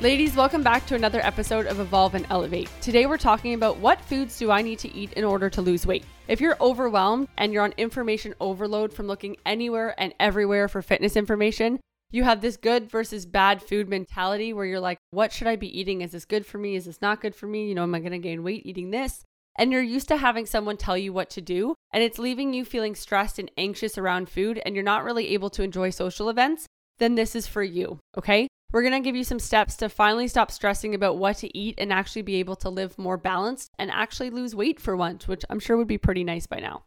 Ladies, welcome back to another episode of Evolve and Elevate. Today we're talking about what foods do I need to eat in order to lose weight. If you're overwhelmed and you're on information overload from looking anywhere and everywhere for fitness information, you have this good versus bad food mentality where you're like, what should I be eating? Is this good for me? Is this not good for me? You know, am I going to gain weight eating this? And you're used to having someone tell you what to do, and it's leaving you feeling stressed and anxious around food, and you're not really able to enjoy social events, then this is for you, okay? We're going to give you some steps to finally stop stressing about what to eat and actually be able to live more balanced and actually lose weight for once, which I'm sure would be pretty nice by now.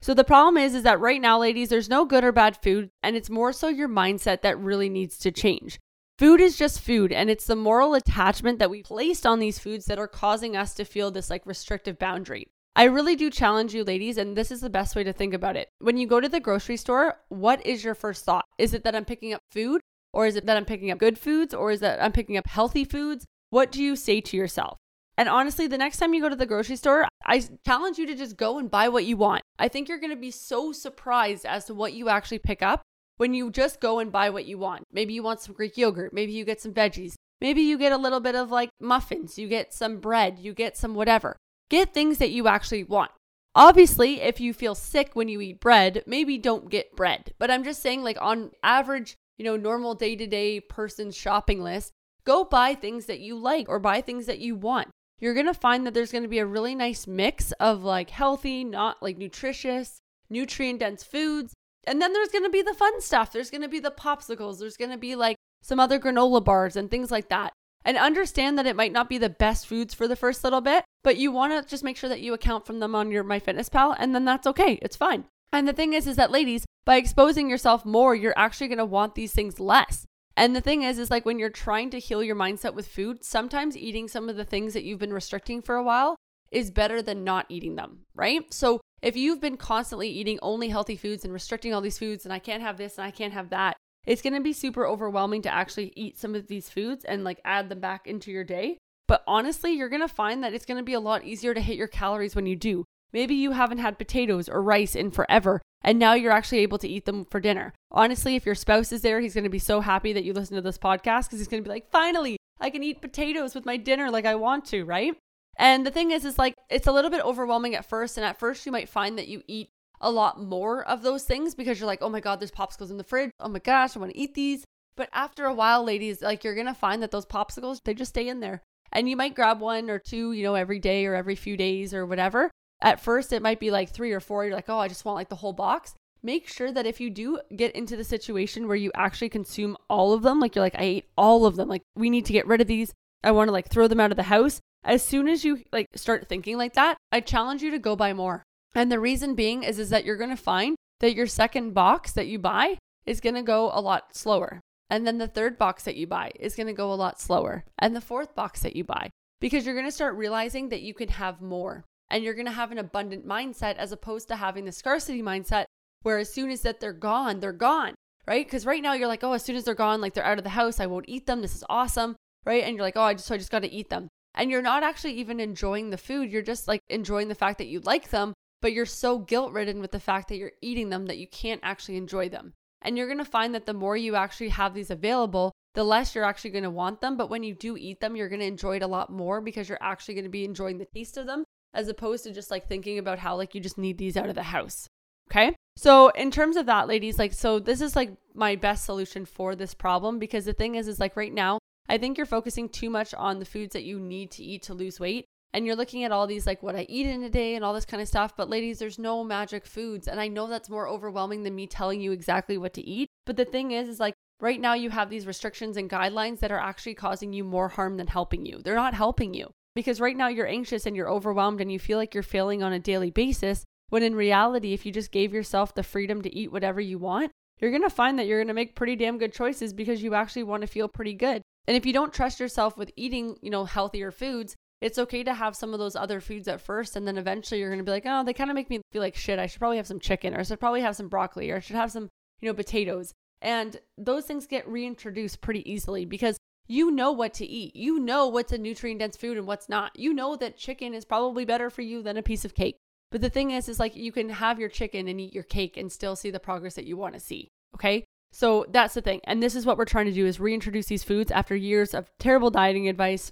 So the problem is is that right now ladies, there's no good or bad food and it's more so your mindset that really needs to change. Food is just food and it's the moral attachment that we placed on these foods that are causing us to feel this like restrictive boundary. I really do challenge you, ladies, and this is the best way to think about it. When you go to the grocery store, what is your first thought? Is it that I'm picking up food or is it that I'm picking up good foods? Or is that I'm picking up healthy foods? What do you say to yourself? And honestly, the next time you go to the grocery store, I challenge you to just go and buy what you want. I think you're going to be so surprised as to what you actually pick up when you just go and buy what you want. Maybe you want some Greek yogurt. Maybe you get some veggies. Maybe you get a little bit of like muffins. You get some bread. You get some whatever. Get things that you actually want. Obviously, if you feel sick when you eat bread, maybe don't get bread. But I'm just saying, like, on average, you know, normal day to day person's shopping list, go buy things that you like or buy things that you want. You're going to find that there's going to be a really nice mix of like healthy, not like nutritious, nutrient dense foods. And then there's going to be the fun stuff. There's going to be the popsicles. There's going to be like some other granola bars and things like that. And understand that it might not be the best foods for the first little bit, but you want to just make sure that you account from them on your MyFitnessPal, and then that's okay. It's fine. And the thing is, is that ladies, by exposing yourself more, you're actually going to want these things less. And the thing is, is like when you're trying to heal your mindset with food, sometimes eating some of the things that you've been restricting for a while is better than not eating them, right? So if you've been constantly eating only healthy foods and restricting all these foods, and I can't have this and I can't have that, it's going to be super overwhelming to actually eat some of these foods and like add them back into your day. But honestly, you're going to find that it's going to be a lot easier to hit your calories when you do. Maybe you haven't had potatoes or rice in forever, and now you're actually able to eat them for dinner. Honestly, if your spouse is there, he's going to be so happy that you listen to this podcast because he's going to be like, finally, I can eat potatoes with my dinner like I want to, right? And the thing is, is like, it's a little bit overwhelming at first. And at first, you might find that you eat a lot more of those things because you're like, oh my God, there's popsicles in the fridge. Oh my gosh, I want to eat these. But after a while, ladies, like you're going to find that those popsicles, they just stay in there. And you might grab one or two, you know, every day or every few days or whatever. At first, it might be like three or four. You're like, oh, I just want like the whole box. Make sure that if you do get into the situation where you actually consume all of them, like you're like, I ate all of them, like we need to get rid of these. I want to like throw them out of the house. As soon as you like start thinking like that, I challenge you to go buy more. And the reason being is is that you're going to find that your second box that you buy is going to go a lot slower. And then the third box that you buy is going to go a lot slower. And the fourth box that you buy because you're going to start realizing that you can have more and you're going to have an abundant mindset as opposed to having the scarcity mindset where as soon as that they're gone, they're gone, right? Because right now you're like, oh, as soon as they're gone, like they're out of the house, I won't eat them. This is awesome, right? And you're like, oh, I just so I just got to eat them. And you're not actually even enjoying the food. You're just like enjoying the fact that you like them, but you're so guilt ridden with the fact that you're eating them that you can't actually enjoy them. And you're going to find that the more you actually have these available, the less you're actually going to want them. But when you do eat them, you're going to enjoy it a lot more because you're actually going to be enjoying the taste of them as opposed to just like thinking about how like you just need these out of the house. Okay. So, in terms of that, ladies, like, so this is like my best solution for this problem because the thing is, is like right now, I think you're focusing too much on the foods that you need to eat to lose weight. And you're looking at all these, like what I eat in a day and all this kind of stuff. But, ladies, there's no magic foods. And I know that's more overwhelming than me telling you exactly what to eat. But the thing is, is like right now you have these restrictions and guidelines that are actually causing you more harm than helping you. They're not helping you because right now you're anxious and you're overwhelmed and you feel like you're failing on a daily basis When in reality, if you just gave yourself the freedom to eat whatever you want, you're going to find that you're going to make pretty damn good choices because you actually want to feel pretty good. And if you don't trust yourself with eating, you know, healthier foods, it's okay to have some of those other foods at first and then eventually you're going to be like, "Oh, they kind of make me feel like shit. I should probably have some chicken or I should probably have some broccoli or I should have some, you know, potatoes." And those things get reintroduced pretty easily because you know what to eat. You know what's a nutrient dense food and what's not. You know that chicken is probably better for you than a piece of cake. But the thing is, is like you can have your chicken and eat your cake and still see the progress that you want to see. Okay. So that's the thing. And this is what we're trying to do is reintroduce these foods after years of terrible dieting advice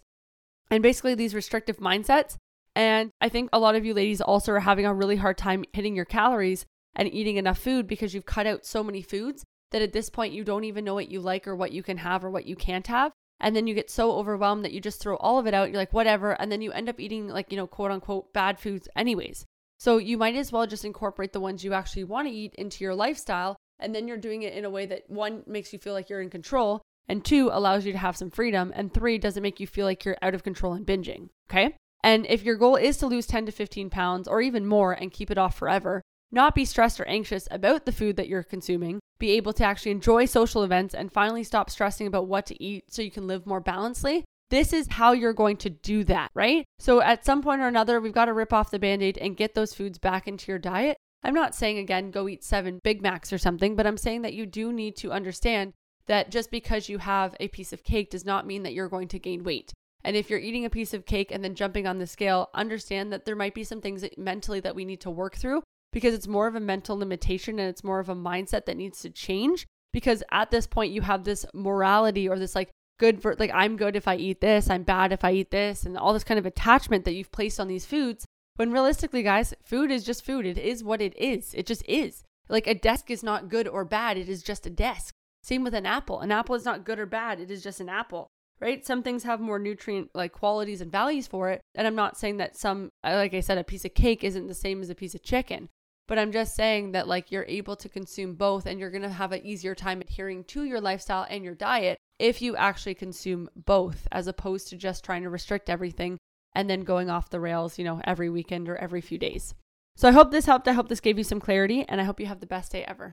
and basically these restrictive mindsets. And I think a lot of you ladies also are having a really hard time hitting your calories and eating enough food because you've cut out so many foods that at this point you don't even know what you like or what you can have or what you can't have. And then you get so overwhelmed that you just throw all of it out. You're like, whatever. And then you end up eating, like, you know, quote unquote, bad foods, anyways. So you might as well just incorporate the ones you actually want to eat into your lifestyle. And then you're doing it in a way that one makes you feel like you're in control, and two allows you to have some freedom, and three doesn't make you feel like you're out of control and binging. Okay. And if your goal is to lose 10 to 15 pounds or even more and keep it off forever, not be stressed or anxious about the food that you're consuming, be able to actually enjoy social events and finally stop stressing about what to eat so you can live more balancedly. This is how you're going to do that, right? So, at some point or another, we've got to rip off the band aid and get those foods back into your diet. I'm not saying, again, go eat seven Big Macs or something, but I'm saying that you do need to understand that just because you have a piece of cake does not mean that you're going to gain weight. And if you're eating a piece of cake and then jumping on the scale, understand that there might be some things that mentally that we need to work through because it's more of a mental limitation and it's more of a mindset that needs to change because at this point you have this morality or this like good for like I'm good if I eat this, I'm bad if I eat this and all this kind of attachment that you've placed on these foods when realistically guys, food is just food. It is what it is. It just is. Like a desk is not good or bad, it is just a desk. Same with an apple. An apple is not good or bad, it is just an apple. Right? Some things have more nutrient like qualities and values for it. And I'm not saying that some like I said a piece of cake isn't the same as a piece of chicken. But I'm just saying that like you're able to consume both and you're going to have an easier time adhering to your lifestyle and your diet if you actually consume both as opposed to just trying to restrict everything and then going off the rails, you know, every weekend or every few days. So I hope this helped. I hope this gave you some clarity and I hope you have the best day ever.